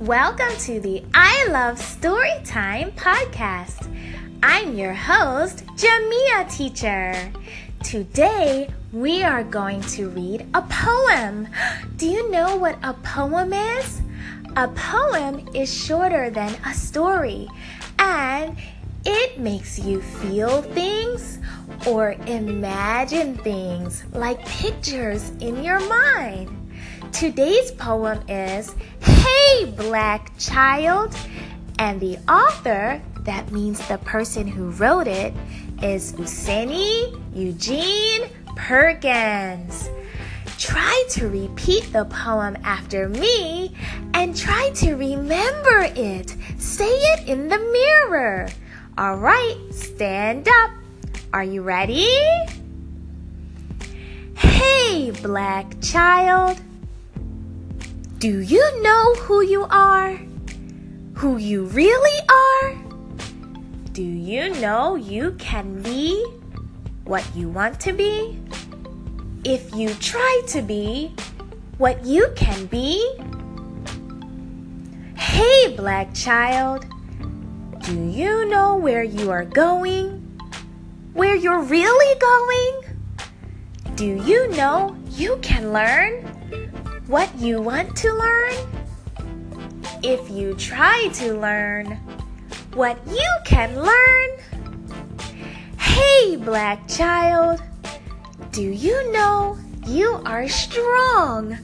Welcome to the I Love Storytime podcast. I'm your host, Jamia Teacher. Today, we are going to read a poem. Do you know what a poem is? A poem is shorter than a story and it makes you feel things or imagine things like pictures in your mind. Today's poem is Hey Black Child, and the author, that means the person who wrote it, is Useni Eugene Perkins. Try to repeat the poem after me and try to remember it. Say it in the mirror. All right, stand up. Are you ready? Hey, black child. Do you know who you are? Who you really are? Do you know you can be what you want to be? If you try to be what you can be? Hey, black child. Do you know where you are going? Where you're really going? Do you know you can learn what you want to learn? If you try to learn what you can learn? Hey, black child, do you know you are strong?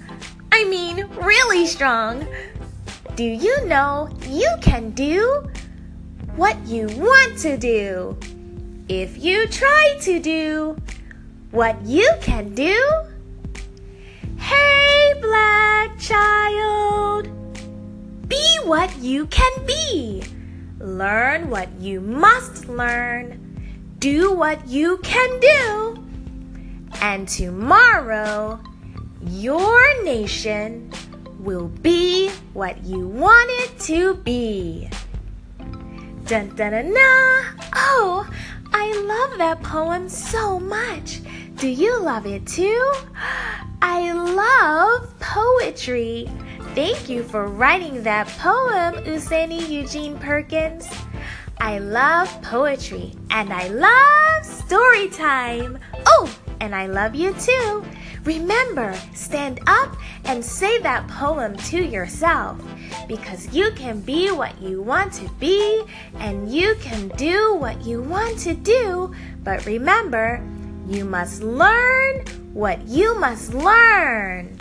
I mean, really strong. Do you know you can do what you want to do. If you try to do what you can do, hey, black child, be what you can be. Learn what you must learn. Do what you can do. And tomorrow, your nation will be what you want it to be. Dun dun dun na! Oh, I love that poem so much. Do you love it too? Poetry. Thank you for writing that poem, Useni Eugene Perkins. I love poetry and I love story time. Oh, and I love you too. Remember, stand up and say that poem to yourself because you can be what you want to be and you can do what you want to do. But remember, you must learn what you must learn.